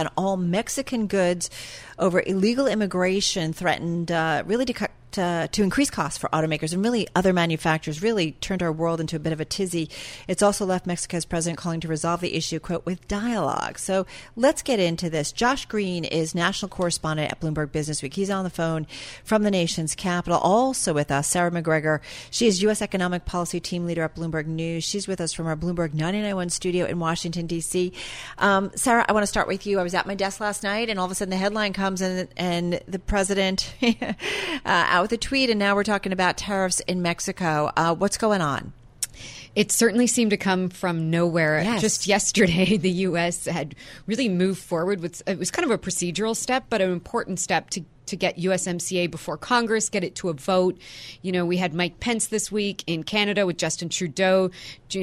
on all Mexican goods over illegal immigration threatened uh, really to cut uh, to increase costs for automakers and really other manufacturers really turned our world into a bit of a tizzy. It's also left Mexico's president calling to resolve the issue, quote, with dialogue. So let's get into this. Josh Green is national correspondent at Bloomberg Business Week. He's on the phone from the nation's capital. Also with us, Sarah McGregor. She is U.S. economic policy team leader at Bloomberg News. She's with us from our Bloomberg 991 studio in Washington, D.C. Um, Sarah, I want to start with you. I was at my desk last night and all of a sudden the headline comes and, and the president uh, out with a tweet, and now we're talking about tariffs in Mexico. Uh, what's going on? It certainly seemed to come from nowhere. Yes. Just yesterday, the U.S. had really moved forward with it was kind of a procedural step, but an important step to to get USMCA before Congress, get it to a vote. You know, we had Mike Pence this week in Canada with Justin Trudeau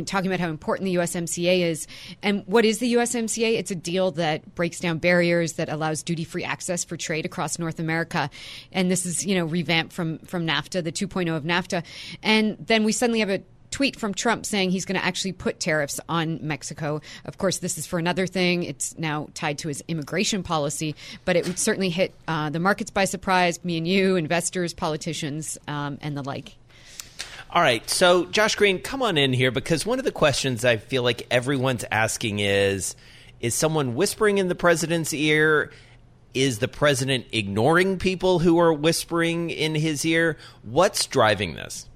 talking about how important the USMCA is. And what is the USMCA? It's a deal that breaks down barriers, that allows duty free access for trade across North America. And this is, you know, revamped from, from NAFTA, the 2.0 of NAFTA. And then we suddenly have a tweet from Trump saying he's going to actually put tariffs on Mexico. Of course, this is for another thing. It's now tied to his immigration policy, but it would certainly hit uh, the markets by surprise, me and you, investors, politicians, um, and the like. All right. So, Josh Green, come on in here because one of the questions I feel like everyone's asking is Is someone whispering in the president's ear? Is the president ignoring people who are whispering in his ear? What's driving this?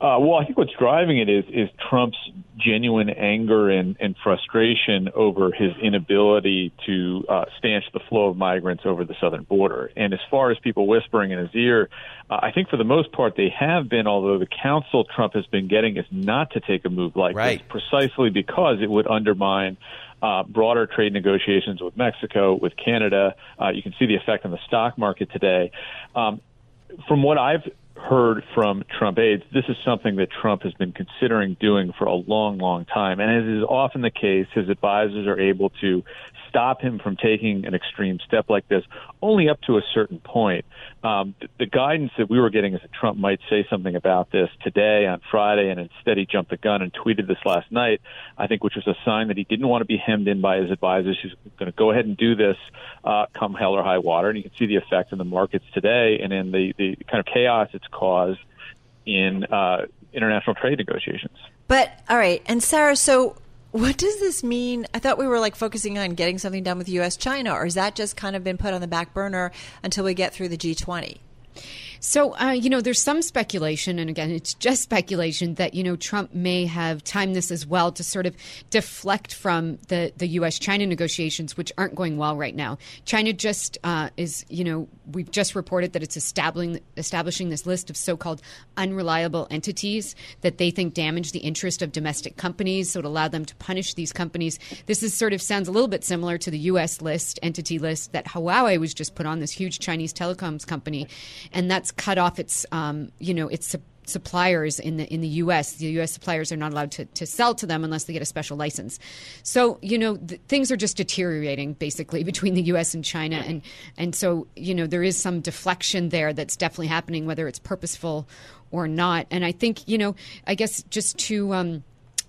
Uh, well, I think what's driving it is is Trump's genuine anger and, and frustration over his inability to uh, stanch the flow of migrants over the southern border. And as far as people whispering in his ear, uh, I think for the most part they have been. Although the counsel Trump has been getting is not to take a move like right. this, precisely because it would undermine uh, broader trade negotiations with Mexico, with Canada. Uh, you can see the effect on the stock market today. Um, from what I've heard from Trump aides, this is something that Trump has been considering doing for a long, long time. And as is often the case, his advisors are able to stop him from taking an extreme step like this only up to a certain point. Um, the, the guidance that we were getting is that Trump might say something about this today on Friday, and instead he jumped the gun and tweeted this last night, I think, which was a sign that he didn't want to be hemmed in by his advisors. He's going to go ahead and do this uh, come hell or high water. And you can see the effect in the markets today and in the, the kind of chaos it's caused in uh, international trade negotiations. But, all right. And Sarah, so what does this mean? I thought we were like focusing on getting something done with US China, or is that just kind of been put on the back burner until we get through the G20? So, uh, you know, there's some speculation, and again, it's just speculation that, you know, Trump may have timed this as well to sort of deflect from the, the U.S. China negotiations, which aren't going well right now. China just uh, is, you know, we've just reported that it's establishing, establishing this list of so called unreliable entities that they think damage the interest of domestic companies, so it allowed them to punish these companies. This is sort of sounds a little bit similar to the U.S. list, entity list that Huawei was just put on, this huge Chinese telecoms company. And that's cut off its, um, you know, its suppliers in the in the U.S. The U.S. suppliers are not allowed to, to sell to them unless they get a special license. So you know th- things are just deteriorating basically between the U.S. and China, and and so you know there is some deflection there that's definitely happening, whether it's purposeful or not. And I think you know I guess just to um,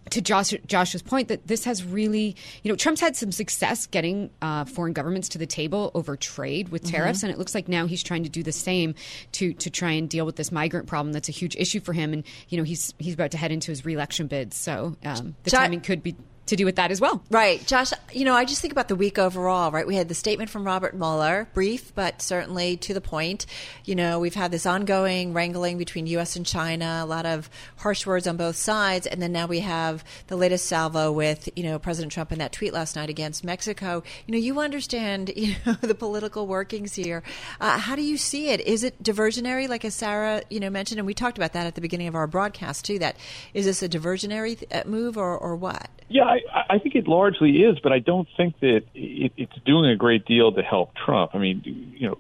to Josh, Josh's point that this has really, you know, Trump's had some success getting uh, foreign governments to the table over trade with tariffs, mm-hmm. and it looks like now he's trying to do the same to to try and deal with this migrant problem that's a huge issue for him. And you know, he's he's about to head into his reelection bid, so um, the timing could be to do with that as well. Right. Josh, you know, I just think about the week overall, right? We had the statement from Robert Mueller, brief, but certainly to the point. You know, we've had this ongoing wrangling between U.S. and China, a lot of harsh words on both sides. And then now we have the latest salvo with, you know, President Trump in that tweet last night against Mexico. You know, you understand, you know, the political workings here. Uh, how do you see it? Is it diversionary, like as Sarah, you know, mentioned? And we talked about that at the beginning of our broadcast, too, that is this a diversionary th- uh, move or, or what? Yeah, I, I think it largely is, but I don't think that it, it's doing a great deal to help Trump. I mean, you know,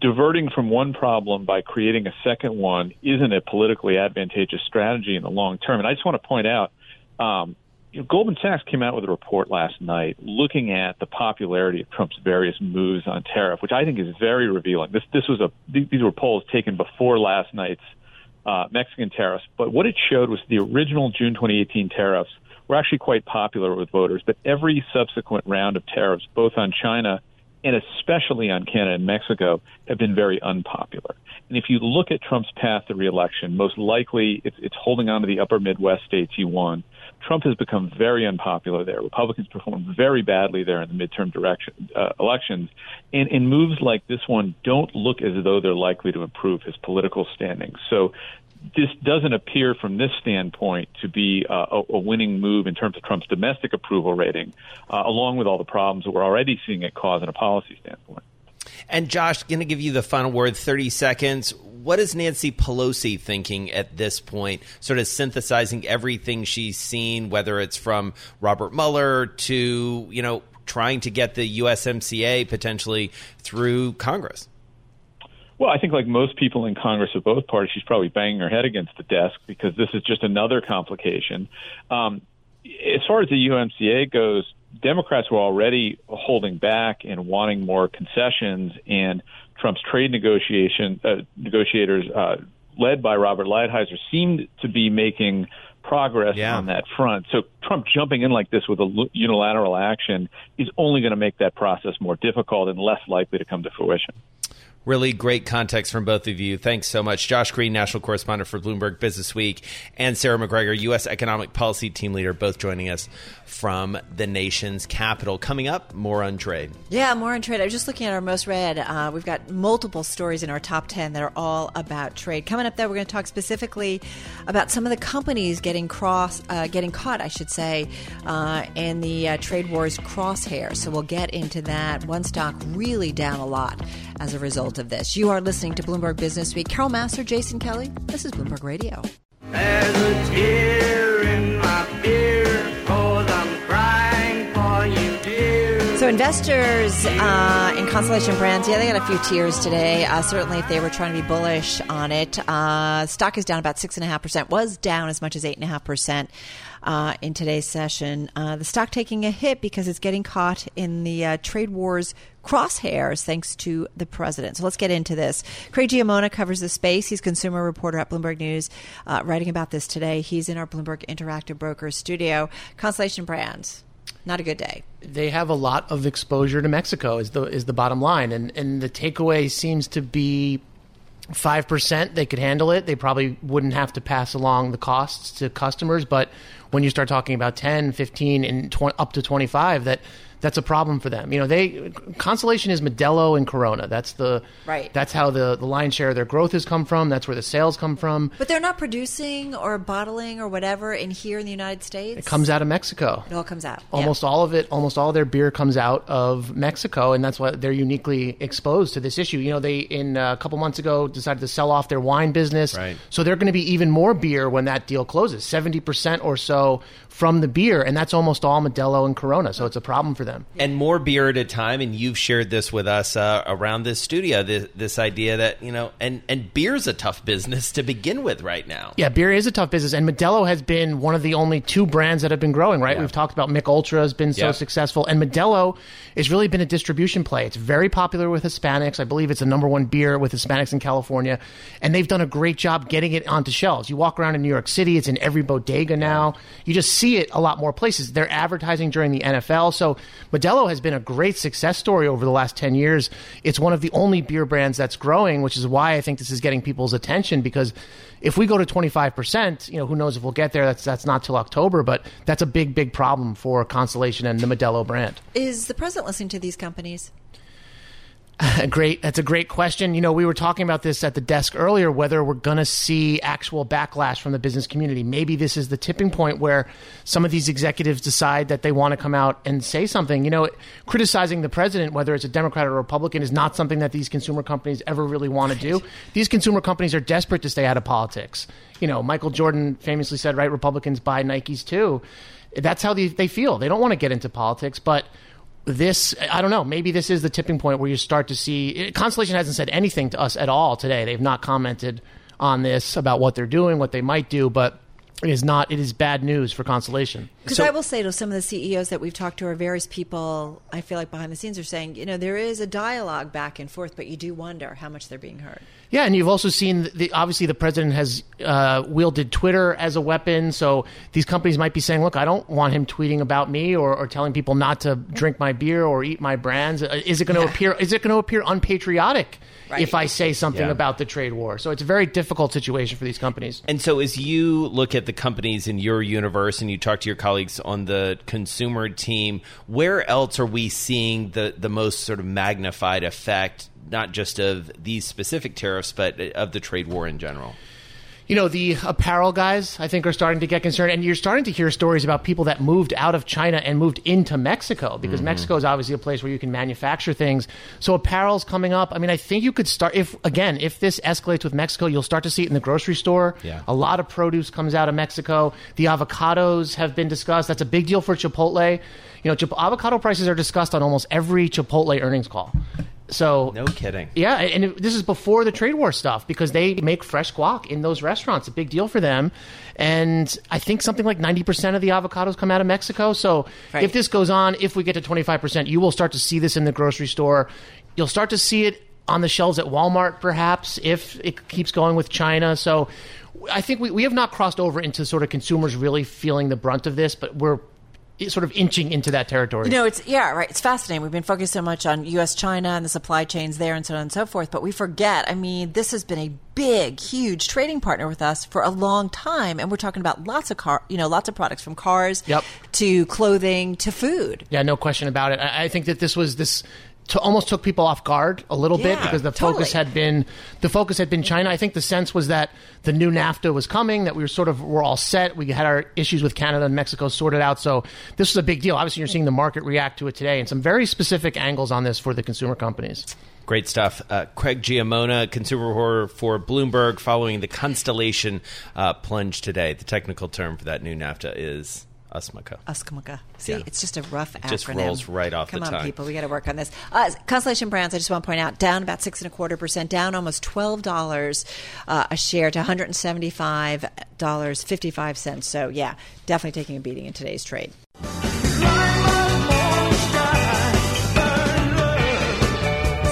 diverting from one problem by creating a second one isn't a politically advantageous strategy in the long term. And I just want to point out, um, you know, Goldman Sachs came out with a report last night looking at the popularity of Trump's various moves on tariff, which I think is very revealing. This this was a these were polls taken before last night's uh, Mexican tariffs, but what it showed was the original June 2018 tariffs were actually quite popular with voters, but every subsequent round of tariffs, both on China and especially on Canada and Mexico, have been very unpopular. And if you look at Trump's path to reelection, most likely it's, it's holding on to the upper Midwest states he won. Trump has become very unpopular there. Republicans performed very badly there in the midterm direction, uh, elections. And, and moves like this one don't look as though they're likely to improve his political standing. So this doesn't appear from this standpoint to be uh, a, a, winning move in terms of Trump's domestic approval rating, uh, along with all the problems that we're already seeing it cause in a policy standpoint. And Josh, going to give you the final word, 30 seconds. What is Nancy Pelosi thinking at this point, sort of synthesizing everything she's seen, whether it's from Robert Mueller to, you know, trying to get the USMCA potentially through Congress? Well, I think like most people in Congress of both parties, she's probably banging her head against the desk because this is just another complication. Um, as far as the UMCA goes, Democrats were already holding back and wanting more concessions, and Trump's trade negotiation uh, negotiators, uh, led by Robert Lighthizer, seemed to be making progress yeah. on that front. So Trump jumping in like this with a unilateral action is only going to make that process more difficult and less likely to come to fruition. Really great context from both of you. Thanks so much. Josh Green, national correspondent for Bloomberg Business Week, and Sarah McGregor, U.S. economic policy team leader, both joining us from the nation's capital. Coming up, more on trade. Yeah, more on trade. I was just looking at our most read. Uh, we've got multiple stories in our top 10 that are all about trade. Coming up, though, we're going to talk specifically about some of the companies getting cross, uh, getting caught, I should say, uh, in the uh, trade wars crosshair. So we'll get into that. One stock really down a lot as a result of this. You are listening to Bloomberg Business Week. Carol Massar, Jason Kelly. This is Bloomberg Radio. There's a tear in my So investors uh, in Constellation Brands, yeah, they got a few tears today. Uh, certainly, if they were trying to be bullish on it, uh, stock is down about six and a half percent. Was down as much as eight and a half percent uh, in today's session. Uh, the stock taking a hit because it's getting caught in the uh, trade wars crosshairs thanks to the president. So let's get into this. Craig Giammona covers the space. He's consumer reporter at Bloomberg News, writing about this today. He's in our Bloomberg Interactive Brokers studio. Constellation Brands, not a good day. They have a lot of exposure to Mexico. Is the is the bottom line, and and the takeaway seems to be 5% they could handle it they probably wouldn't have to pass along the costs to customers but when you start talking about 10 15 and 20, up to 25 that that's a problem for them. You know, they Constellation is Modelo and Corona. That's the right. That's how the the lion's share of their growth has come from. That's where the sales come from. But they're not producing or bottling or whatever in here in the United States. It comes out of Mexico. It all comes out. Almost all of it. Almost all of their beer comes out of Mexico, and that's why they're uniquely exposed to this issue. You know, they in uh, a couple months ago decided to sell off their wine business. Right. So they're going to be even more beer when that deal closes. Seventy percent or so from the beer, and that's almost all Modelo and Corona. So it's a problem for them. And more beer at a time. And you've shared this with us uh, around this studio. This, this idea that you know, and and beer's a tough business to begin with right now. Yeah, beer is a tough business, and Modelo has been one of the only two brands that have been growing. Right, yeah. we've talked about Mich Ultra has been so yeah. successful, and Modelo has really been a distribution play. It's very popular with Hispanics. I believe it's the number one beer with Hispanics in California, and they've done a great job getting it onto shelves. You walk around in New York City; it's in every bodega now. You just see it a lot more places. They're advertising during the NFL. So Modelo has been a great success story over the last 10 years. It's one of the only beer brands that's growing, which is why I think this is getting people's attention because if we go to 25%, you know, who knows if we'll get there. That's that's not till October, but that's a big big problem for Constellation and the Modelo brand. Is the president listening to these companies? great. That's a great question. You know, we were talking about this at the desk earlier, whether we're going to see actual backlash from the business community. Maybe this is the tipping point where some of these executives decide that they want to come out and say something. You know, criticizing the president, whether it's a Democrat or a Republican, is not something that these consumer companies ever really want to do. These consumer companies are desperate to stay out of politics. You know, Michael Jordan famously said, right, Republicans buy Nikes too That's how they, they feel. They don't want to get into politics, but this I don't know. Maybe this is the tipping point where you start to see. Constellation hasn't said anything to us at all today. They've not commented on this about what they're doing, what they might do, but it is not. It is bad news for Constellation Because so, I will say to some of the CEOs that we've talked to, or various people, I feel like behind the scenes are saying, you know, there is a dialogue back and forth, but you do wonder how much they're being heard. Yeah, and you've also seen the obviously the president has uh, wielded Twitter as a weapon. So these companies might be saying, "Look, I don't want him tweeting about me or, or telling people not to drink my beer or eat my brands. Uh, is it going to yeah. appear? Is it going to appear unpatriotic?" Right. if I say something yeah. about the trade war. So it's a very difficult situation for these companies. And so as you look at the companies in your universe and you talk to your colleagues on the consumer team, where else are we seeing the, the most sort of magnified effect, not just of these specific tariffs, but of the trade war in general? You know, the apparel guys, I think, are starting to get concerned. And you're starting to hear stories about people that moved out of China and moved into Mexico because mm-hmm. Mexico is obviously a place where you can manufacture things. So apparel's coming up. I mean, I think you could start, if, again, if this escalates with Mexico, you'll start to see it in the grocery store. Yeah. A lot of produce comes out of Mexico. The avocados have been discussed. That's a big deal for Chipotle. You know, avocado prices are discussed on almost every Chipotle earnings call. So no kidding. Yeah, and it, this is before the trade war stuff because they make fresh guac in those restaurants. A big deal for them, and I think something like ninety percent of the avocados come out of Mexico. So right. if this goes on, if we get to twenty five percent, you will start to see this in the grocery store. You'll start to see it on the shelves at Walmart, perhaps if it keeps going with China. So. I think we, we have not crossed over into sort of consumers really feeling the brunt of this, but we're sort of inching into that territory. You know, it's yeah, right. It's fascinating. We've been focused so much on U.S. China and the supply chains there, and so on and so forth. But we forget. I mean, this has been a big, huge trading partner with us for a long time, and we're talking about lots of car, you know, lots of products from cars yep. to clothing to food. Yeah, no question about it. I, I think that this was this to almost took people off guard a little yeah, bit because the totally. focus had been the focus had been China. I think the sense was that the new NAFTA was coming, that we were sort of were all set. We had our issues with Canada and Mexico sorted out, so this was a big deal. Obviously, you're seeing the market react to it today, and some very specific angles on this for the consumer companies. Great stuff. Uh, Craig Giammona, consumer reporter for Bloomberg, following the Constellation uh, plunge today. The technical term for that new NAFTA is Usmaka. Usmaka. See, yeah. it's just a rough it acronym. Just rolls right off Come the on, tongue. people, we got to work on this. Uh, Constellation Brands. I just want to point out down about six and a quarter percent, down almost twelve dollars uh, a share to one hundred and seventy five dollars fifty five cents. So yeah, definitely taking a beating in today's trade.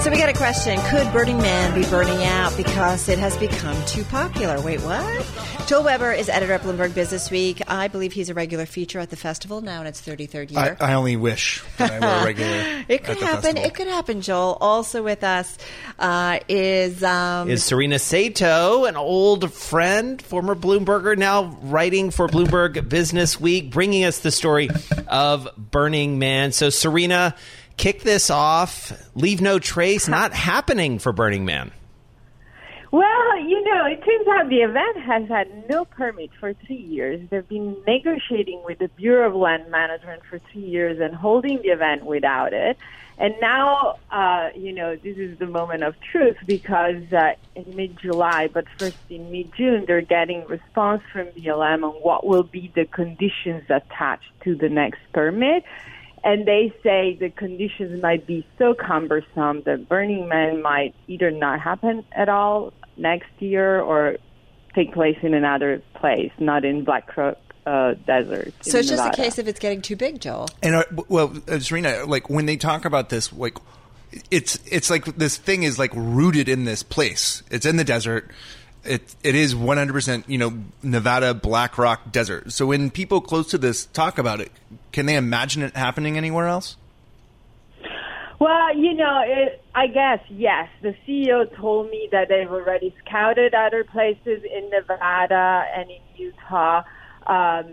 So we got a question. Could Burning Man be burning out because it has become too popular? Wait, what? Joel Weber is editor at Bloomberg Business Week. I believe he's a regular feature at the festival now in its 33rd year. I, I only wish that I were a regular. it could happen. Festival. It could happen, Joel. Also with us uh, is um, is Serena Saitto, an old friend, former Bloomberger, now writing for Bloomberg Business Week, bringing us the story of Burning Man. So, Serena, kick this off. Leave no trace. Not happening for Burning Man. Well, you know, it turns out the event has had no permit for three years. They've been negotiating with the Bureau of Land Management for three years and holding the event without it. And now, uh, you know, this is the moment of truth because uh, in mid-July, but first in mid-June, they're getting response from BLM on what will be the conditions attached to the next permit. And they say the conditions might be so cumbersome that Burning Man might either not happen at all next year or take place in another place, not in Black Rock uh, Desert. So it's just a case of it's getting too big, Joel. And uh, well, uh, Serena, like when they talk about this, like it's it's like this thing is like rooted in this place. It's in the desert. It it is 100% you know Nevada Black Rock Desert. So when people close to this talk about it, can they imagine it happening anywhere else? Well, you know, it, I guess yes. The CEO told me that they've already scouted other places in Nevada and in Utah. Um,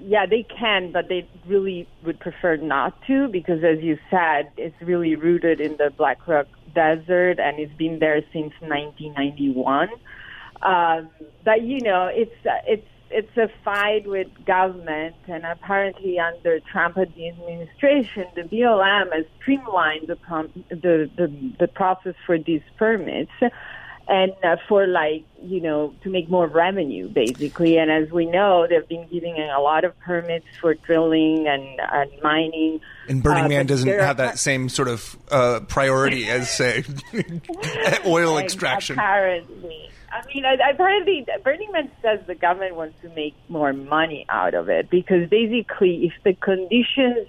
yeah, they can, but they really would prefer not to because, as you said, it's really rooted in the Black Rock Desert and it's been there since 1991. Um, but you know, it's it's it's a fight with government, and apparently under Trump administration, the BLM has streamlined the, prom- the, the the process for these permits. and uh, for like you know to make more revenue basically. And as we know they've been giving a lot of permits for drilling and, and mining. And burning uh, man doesn't have that same sort of uh, priority as say oil extraction. apparently I mean, i've heard apparently, Burning Man says the government wants to make more money out of it because basically, if the conditions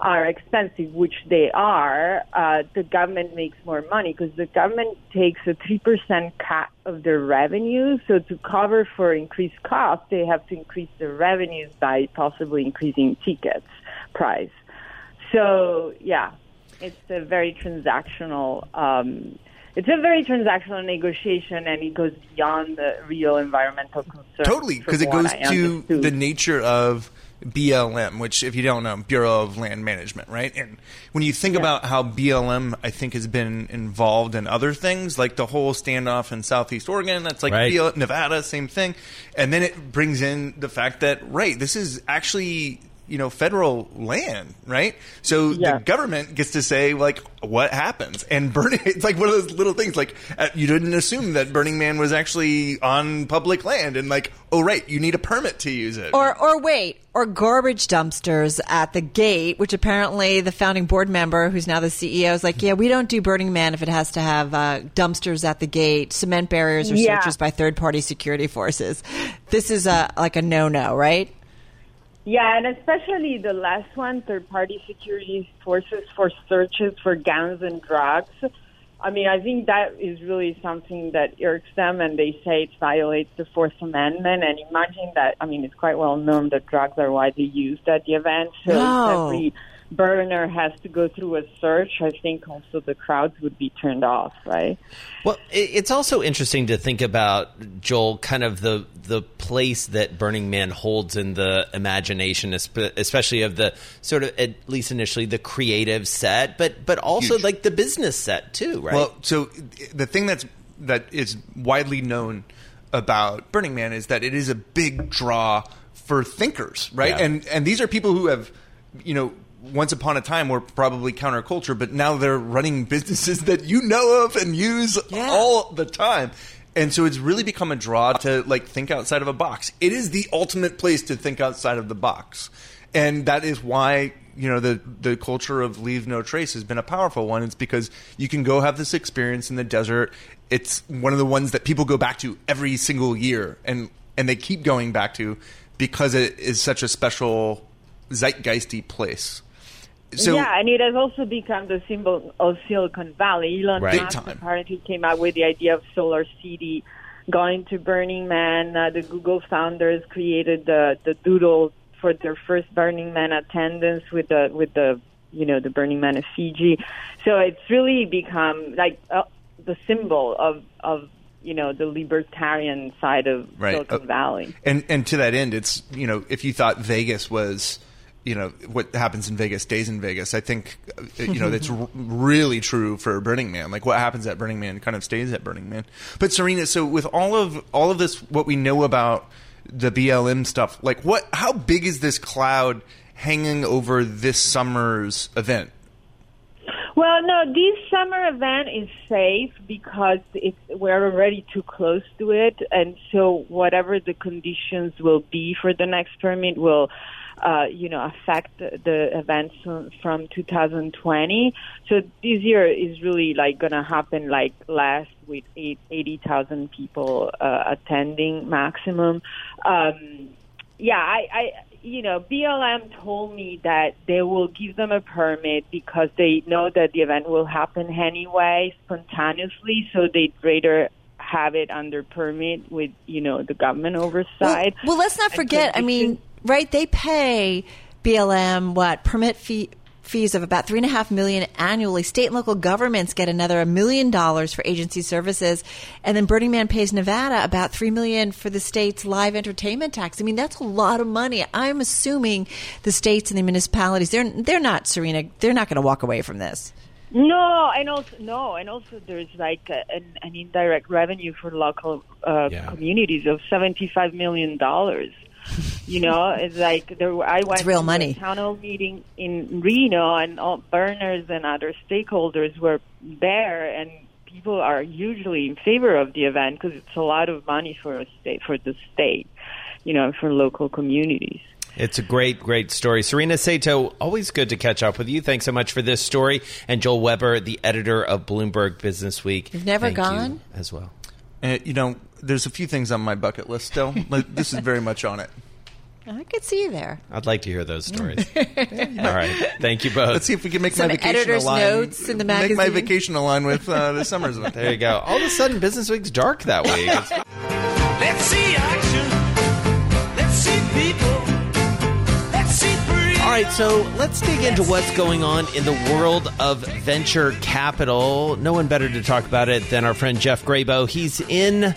are expensive, which they are, uh, the government makes more money because the government takes a 3% cut of their revenue. So to cover for increased costs, they have to increase their revenues by possibly increasing tickets price. So yeah, it's a very transactional, um, it's a very transactional negotiation and it goes beyond the real environmental concerns. Totally, because it goes to the nature of BLM, which, if you don't know, Bureau of Land Management, right? And when you think yeah. about how BLM, I think, has been involved in other things, like the whole standoff in Southeast Oregon, that's like right. BLM, Nevada, same thing. And then it brings in the fact that, right, this is actually you know federal land, right? So yeah. the government gets to say like what happens, and burning. It's like one of those little things. Like uh, you didn't assume that Burning Man was actually on public land, and like oh right, you need a permit to use it. Or or wait, or garbage dumpsters at the gate, which apparently the founding board member, who's now the CEO, is like, yeah, we don't do Burning Man if it has to have uh, dumpsters at the gate, cement barriers, or yeah. searches by third party security forces. This is a like a no no, right? Yeah, and especially the last one, third party security forces for searches for guns and drugs. I mean, I think that is really something that irks them, and they say it violates the Fourth Amendment. And imagine that, I mean, it's quite well known that drugs are widely used at the event. So no. every burner has to go through a search, I think also the crowds would be turned off, right? Well, it's also interesting to think about Joel, kind of the the place that Burning Man holds in the imagination, especially of the sort of at least initially the creative set, but but also Huge. like the business set too, right? Well, so the thing that's that is widely known about Burning Man is that it is a big draw for thinkers, right? Yeah. And and these are people who have you know once upon a time were probably counterculture, but now they're running businesses that you know of and use yeah. all the time. And so it's really become a draw to like think outside of a box. It is the ultimate place to think outside of the box. And that is why, you know, the the culture of leave no trace has been a powerful one. It's because you can go have this experience in the desert. It's one of the ones that people go back to every single year and and they keep going back to because it is such a special zeitgeisty place. So, yeah, and it has also become the symbol of Silicon Valley. Elon right. Musk apparently came up with the idea of Solar City, going to Burning Man. Uh, the Google founders created the the doodle for their first Burning Man attendance with the with the you know the Burning Man effigy. So it's really become like uh, the symbol of of you know the libertarian side of right. Silicon uh, Valley. And and to that end, it's you know if you thought Vegas was you know what happens in Vegas stays in Vegas. I think uh, you know that's r- really true for Burning Man. Like what happens at Burning Man kind of stays at Burning Man. But Serena, so with all of all of this, what we know about the BLM stuff, like what, how big is this cloud hanging over this summer's event? Well, no, this summer event is safe because it's, we're already too close to it, and so whatever the conditions will be for the next permit will uh, you know, affect the events from 2020. So this year is really like going to happen like last with 80,000 people uh, attending maximum. Um, yeah, I, I, you know, BLM told me that they will give them a permit because they know that the event will happen anyway, spontaneously. So they'd rather have it under permit with, you know, the government oversight. Well, well let's not forget. I mean, right? They pay BLM what permit fee fees of about three and a half million annually. State and local governments get another a million dollars for agency services, and then Burning Man pays Nevada about three million for the state's live entertainment tax. I mean, that's a lot of money. I'm assuming the states and the municipalities they're they're not Serena. They're not going to walk away from this. No, and also no, and also there's like a, an, an, indirect revenue for local uh, yeah. communities of seventy-five million dollars you know, it's like there. I went it's real money. a town hall meeting in Reno, and all burners and other stakeholders were there, and people are usually in favor of the event because it's a lot of money for a state for the state, you know, for local communities. It's a great, great story. Serena Saitto, always good to catch up with you. Thanks so much for this story. And Joel Weber, the editor of Bloomberg Business Week. You've never Thank gone? you as well. Uh, you know, there's a few things on my bucket list still. Like, this is very much on it. I could see you there. I'd like to hear those stories. All right. Thank you both. Let's see if we can make Some my vacation editor's align. notes in the magazine. Make my vacation align with uh, the summer's event. There you go. All of a sudden, Business Week's dark that week. Let's see action. Let's see people. Let's see breathe. All right, so let's dig into what's going on in the world of venture capital. No one better to talk about it than our friend Jeff Grabow. He's in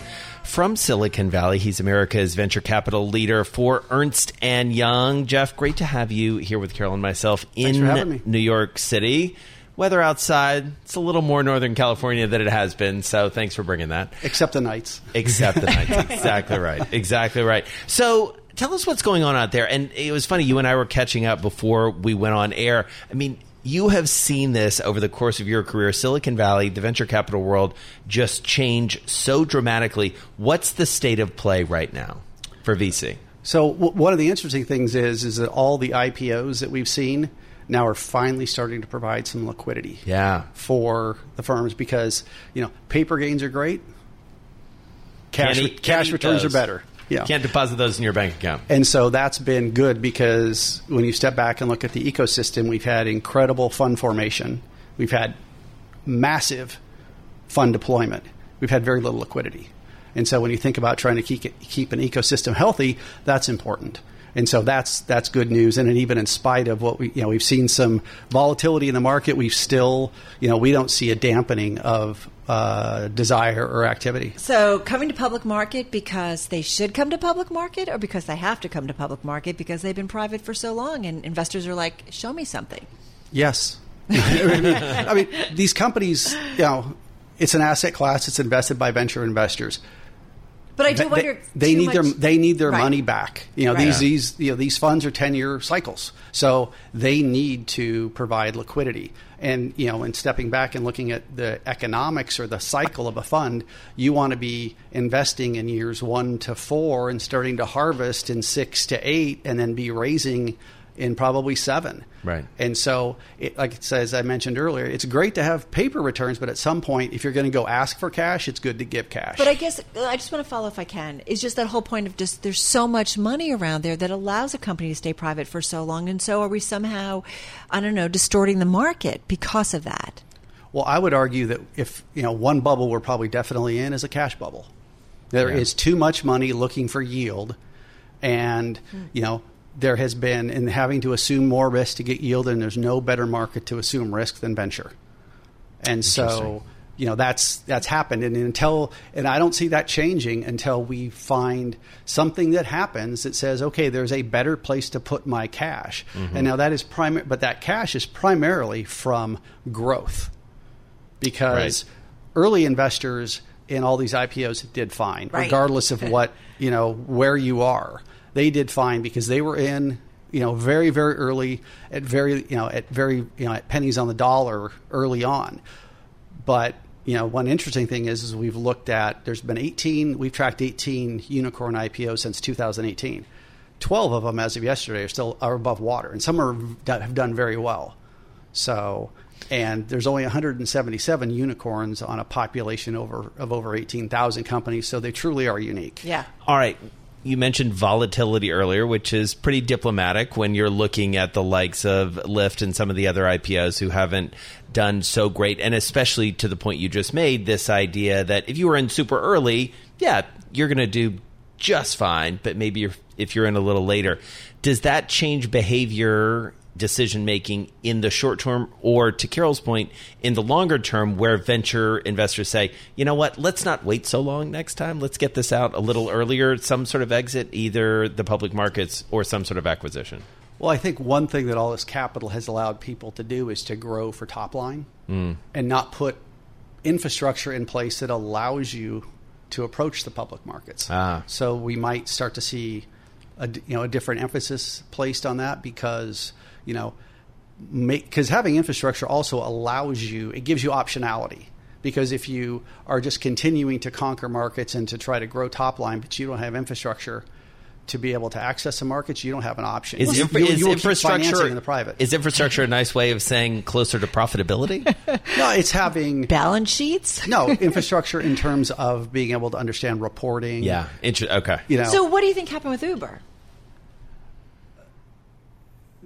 from Silicon Valley. He's America's venture capital leader for Ernst and Young. Jeff, great to have you here with Carol and myself in New York City. Weather outside, it's a little more Northern California than it has been, so thanks for bringing that. except the nights. Except the nights. exactly right. Exactly right. So tell us what's going on out there. And it was funny, you and I were catching up before we went on air. I mean, you have seen this over the course of your career. Silicon Valley, the venture capital world, just change so dramatically. What's the state of play right now for VC? So w- one of the interesting things is is that all the IPOs that we've seen now are finally starting to provide some liquidity Yeah. for the firms because you know paper gains are great, cash Can't cash returns those. are better. Yeah. Can't deposit those in your bank account. And so that's been good because when you step back and look at the ecosystem, we've had incredible fund formation. We've had massive fund deployment. We've had very little liquidity. And so when you think about trying to keep, keep an ecosystem healthy, that's important. And so that's that's good news. And even in spite of what we you know we've seen some volatility in the market, we've still you know we don't see a dampening of uh, desire or activity. So, coming to public market because they should come to public market, or because they have to come to public market because they've been private for so long, and investors are like, "Show me something." Yes. I, mean, I mean, these companies, you know, it's an asset class. It's invested by venture investors. But I do They- wonder. they, need their they need their Right. money back. You know, Right. these Yeah. these you know these funds are ten year cycles, so they need to provide liquidity. And you know, in stepping back and looking at the economics or the cycle of a fund, you want to be investing in years one to four and starting to harvest in six to eight, and then be raising in probably seven. Right. And so, it, like it says, I mentioned earlier, it's great to have paper returns, but at some point, if you're going to go ask for cash, it's good to give cash. But I guess I just want to follow if I can. It's just that whole point of just there's so much money around there that allows a company to stay private for so long, and so are we somehow, I don't know, distorting the market because of that? Well, I would argue that if you know one bubble we're probably definitely in is a cash bubble. There is Yeah. too much money looking for yield, and hmm. you know there has been in having to assume more risk to get yield, and there's no better market to assume risk than venture. And so you know that's that's happened, and until and I don't see that changing until we find something that happens that says, okay, there's a better place to put my cash, mm-hmm. and now that is primary, but that cash is primarily from growth because early investors in all these IPOs did fine, Right. regardless of what you know where you are. They did fine because they were in you know very very early at very you know at very you know at pennies on the dollar early on. But you know one interesting thing is is we've looked at there's been 18 we've tracked 18 unicorn IPOs since 2018. 12 of them as of yesterday are still are above water and some are have done very well. So, and there's only 177 unicorns on a population over of over 18,000 companies. So they truly are unique. Yeah. All right. You mentioned volatility earlier, which is pretty diplomatic when you're looking at the likes of Lyft and some of the other IPOs who haven't done so great. And especially to the point you just made, this idea that if you were in super early, yeah, you're going to do just fine. But maybe you're, if you're in a little later, does that change behavior decision making in the short term or to Carol's point in the longer term where venture investors say, you know what, let's not wait so long next time. Let's get this out a little earlier, some sort of exit, either the public markets or some sort of acquisition. Well, I think one thing that all this capital has allowed people to do is to grow for top line and not put infrastructure in place that allows you to approach the public markets. Ah. So we might start to see a, you know a different emphasis placed on that because you know make because having infrastructure also allows you it gives you optionality Because if you are just continuing to conquer markets and to try to grow top line, but you don't have infrastructure to be able to access the markets, you don't have an option. Is, infra- you- is you infrastructure in the private? is infrastructure a nice way of saying closer to profitability? no, it's having Balance sheets? no infrastructure in terms of being able to understand reporting. yeah. Inter- okay. you know. So, what do you think happened with Uber?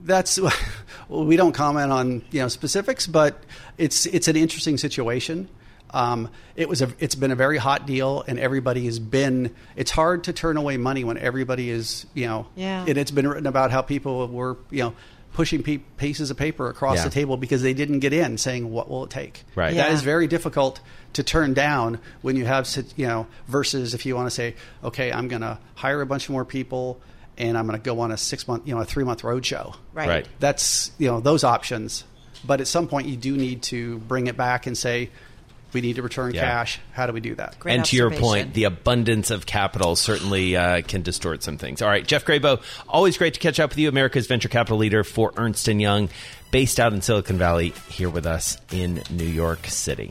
That's well, we don't comment on you know specifics, but it's it's an interesting situation. Um, it was a it's been a very hot deal, and everybody has been. It's hard to turn away money when everybody is you know. Yeah. And it's been written about how people were you know pushing pe- pieces of paper across Yeah. the table because they didn't get in, saying what will it take. Right. That Yeah. is very difficult to turn down when you have you know versus if you want to say okay I'm going to hire a bunch more people and I'm going to go on a six month you know a three month road show Right. Right. that's you know those options but at some point you do need to bring it back and say we need to return Yeah. cash how do we do that Great and to your point, the abundance of capital certainly uh, can distort some things. All right, Jeff Grabow, always great to catch up with you. America's venture capital leader for Ernst and Young, based out in Silicon Valley, here with us in New York City.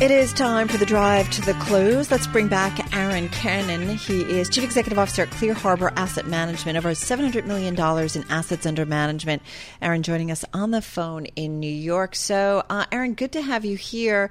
It is time for the drive to the close. Let's bring back Aaron Kennon. He is Chief Executive Officer at Clear Harbor Asset Management, over $700 million in assets under management. Aaron joining us on the phone in New York. So, uh, Aaron, good to have you here.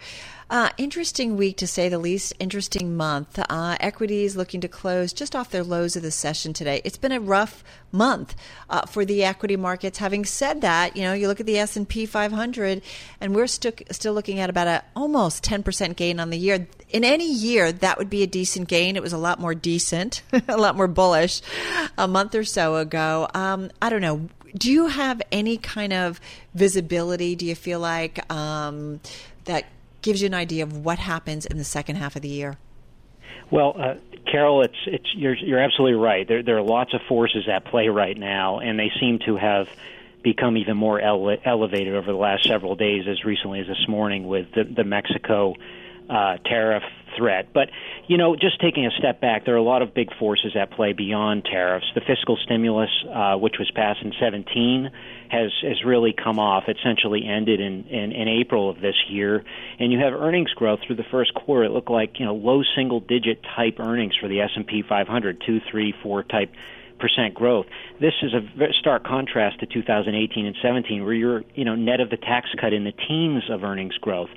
Uh, interesting week to say the least. Interesting month. Uh, equities looking to close just off their lows of the session today. It's been a rough month uh, for the equity markets. Having said that, you know you look at the S and P 500, and we're still still looking at about a almost 10 percent gain on the year. In any year, that would be a decent gain. It was a lot more decent, a lot more bullish a month or so ago. Um, I don't know. Do you have any kind of visibility? Do you feel like um, that gives you an idea of what happens in the second half of the year? Well, uh, Carol, it's it's you're you're absolutely right. There there are lots of forces at play right now, and they seem to have become even more ele- elevated over the last several days, as recently as this morning with the, the Mexico uh, tariff threat. But you know, just taking a step back, there are a lot of big forces at play beyond tariffs. The fiscal stimulus, uh, which was passed in 17, has has really come off. Essentially ended in, in in April of this year, and you have earnings growth through the first quarter. It looked like you know low single digit type earnings for the S and P 500, two, three, four type percent growth. This is a very stark contrast to 2018 and 17, where you're you know net of the tax cut in the teens of earnings growth.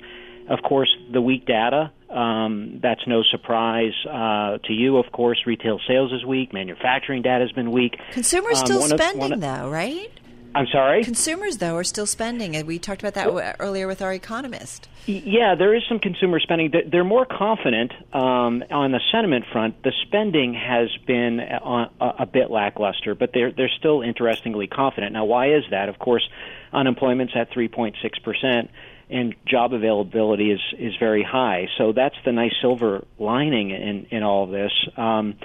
Of course, the weak data. Um, that's no surprise uh, to you. Of course, retail sales is weak. Manufacturing data has been weak. Consumers Um, still spending, of- though, right? I'm sorry. Consumers, though, are still spending, and we talked about that w- earlier with our economist. Yeah, there is some consumer spending. They're- more confident um, on the sentiment front. The spending has been a, a a bit lackluster, but they're they're still interestingly confident. Now, why is that? Of course, unemployment's at 3.6 percent, and job availability is is very high. So that's the nice silver lining in in all of this. Um,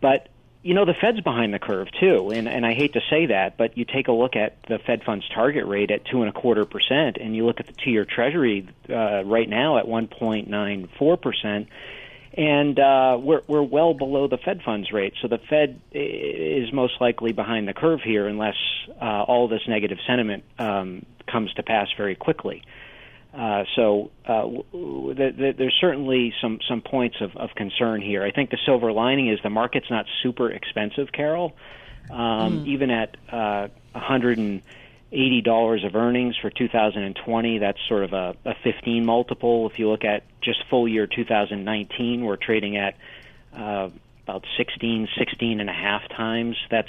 but you know the Fed's behind the curve too, and and I hate to say that, but you take a look at the Fed funds target rate at two and a quarter percent, and you look at the two-year Treasury uh, right now at one point nine four percent, and uh, we're we're well below the Fed funds rate. So the Fed is most likely behind the curve here, unless uh, all this negative sentiment um, comes to pass very quickly. Uh, so uh, w- w- th- th- there's certainly some some points of, of concern here. I think the silver lining is the market's not super expensive, Carol. Um, Even at uh, 180 dollars of earnings for 2020, that's sort of a, a 15 multiple. If you look at just full year 2019, we're trading at uh, about 16, 16 and a half times. That's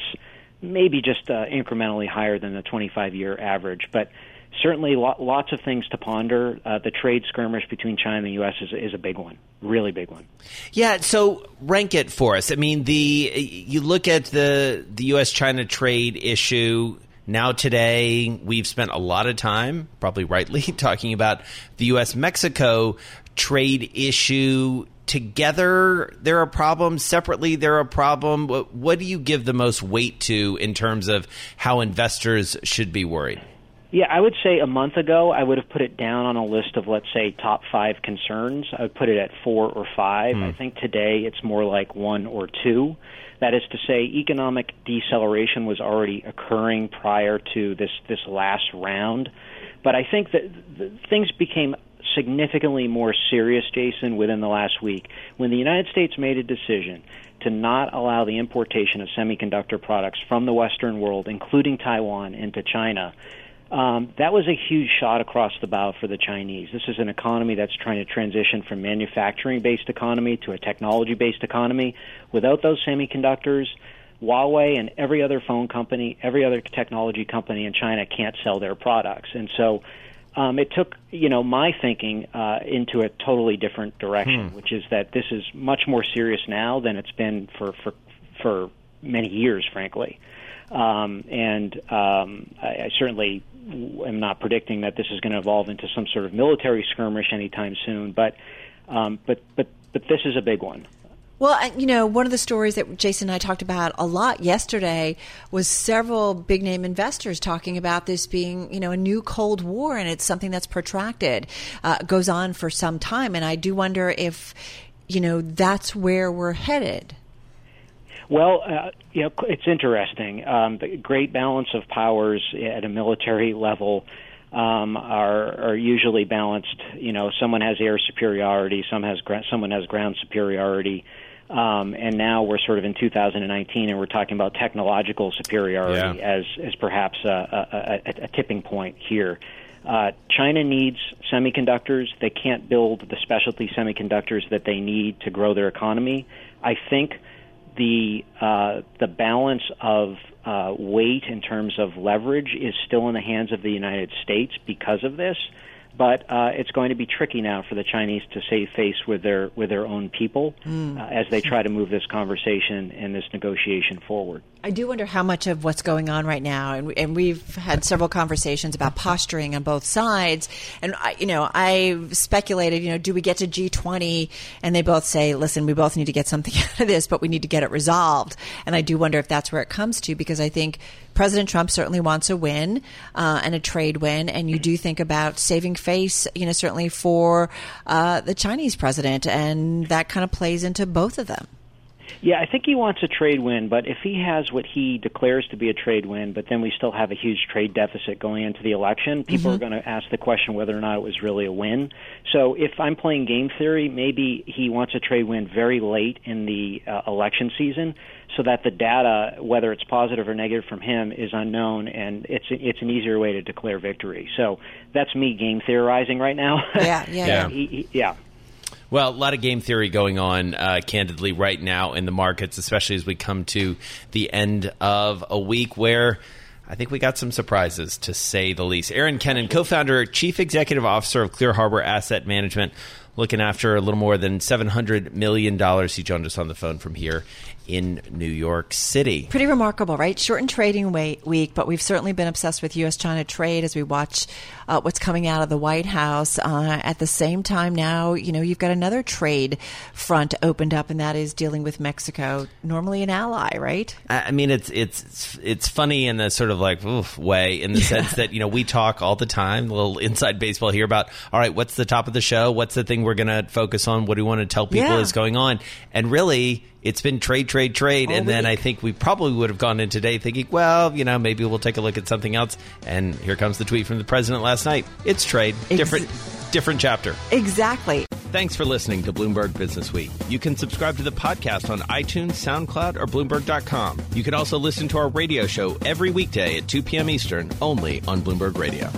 maybe just uh, incrementally higher than the 25 year average, but certainly lo- lots of things to ponder. Uh, the trade skirmish between China and the U.S. is, is a big one, really big one. Yeah, so rank it for us. I mean, the you look at the the U.S. China trade issue. Now, today, we've spent a lot of time, probably rightly, talking about the U.S. Mexico trade issue. Together, there are problems. Separately, there are a problem. What, what do you give the most weight to in terms of how investors should be worried? Yeah, I would say a month ago, I would have put it down on a list of, let's say, top five concerns. I would put it at four or five. Hmm. I think today it's more like one or two. That is to say, economic deceleration was already occurring prior to this, this last round. But I think that the, things became significantly more serious, Jason, within the last week when the United States made a decision to not allow the importation of semiconductor products from the Western world, including Taiwan, into China. Um, that was a huge shot across the bow for the Chinese. This is an economy that's trying to transition from manufacturing-based economy to a technology-based economy. Without those semiconductors, Huawei and every other phone company, every other technology company in China can't sell their products, and so um, it took you know my thinking uh, into a totally different direction, Hmm. which is that this is much more serious now than it's been for for for many years, frankly. Um, and um, I, I certainly am not predicting that this is going to evolve into some sort of military skirmish anytime soon. But um, but but but this is a big one. Well, you know, one of the stories that Jason and I talked about a lot yesterday was several big name investors talking about this being, you know, a new Cold War and it's something that's protracted, uh, goes on for some time. And I do wonder if, you know, that's where we're headed. Well, uh, you know, it's interesting. Um, the great balance of powers at a military level um, are are usually balanced. You know, someone has air superiority, some has gra- someone has ground superiority. Um, and now we're sort of in 2019, and we're talking about technological superiority Yeah. as as perhaps a, a, a, a tipping point here. Uh, China needs semiconductors. They can't build the specialty semiconductors that they need to grow their economy. I think the uh, the balance of uh, weight in terms of leverage is still in the hands of the United States because of this. But uh, it's going to be tricky now for the Chinese to save face with their with their own people Mm. uh, as they try to move this conversation and this negotiation forward. I do wonder how much of what's going on right now, and, and we've had several conversations about posturing on both sides. And I, you know, I speculated, you know, do we get to G20? And they both say, listen, we both need to get something out of this, but we need to get it resolved. And I do wonder if that's where it comes to, because I think President Trump certainly wants a win uh, and a trade win, and you do think about saving face, you know, certainly for uh, the Chinese president, and that kind of plays into both of them. Yeah, I think he wants a trade win, but if he has what he declares to be a trade win, but then we still have a huge trade deficit going into the election, people Mhm. are going to ask the question whether or not it was really a win. So if I'm playing game theory, maybe he wants a trade win very late in the uh, election season so that the data, whether it's positive or negative from him, is unknown, and it's it's an easier way to declare victory. So that's me game theorizing right now. Yeah, yeah, yeah. He- he- yeah. Well, a lot of game theory going on, uh, candidly, right now in the markets, especially as we come to the end of a week where I think we got some surprises, to say the least. Aaron Kennon, co founder, chief executive officer of Clear Harbor Asset Management, looking after a little more than $700 million. He joined us on the phone from here in New York City. Pretty remarkable, right? Shortened trading week, but we've certainly been obsessed with U.S. China trade as we watch uh, what's coming out of the White House. Uh, at the same time, now, you know, you've got another trade front opened up, and that is dealing with Mexico, normally an ally, right? I I mean, it's it's it's funny in a sort of like oof way, in the sense that you know we talk all the time, a little inside baseball here about all right, what's the top of the show? What's the thing we're going to focus on? What do we want to tell people Yeah. is going on? And really, it's been trade, trade, trade, All and then I think we probably would have gone in today thinking, well, you know, maybe we'll take a look at something else. And here comes the tweet from the president last night. It's trade, different, different chapter. Exactly. Thanks for listening to Bloomberg Business Week. You can subscribe to the podcast on iTunes, SoundCloud, or Bloomberg.com. You can also listen to our radio show every weekday at 2 p.m. Eastern, only on Bloomberg Radio.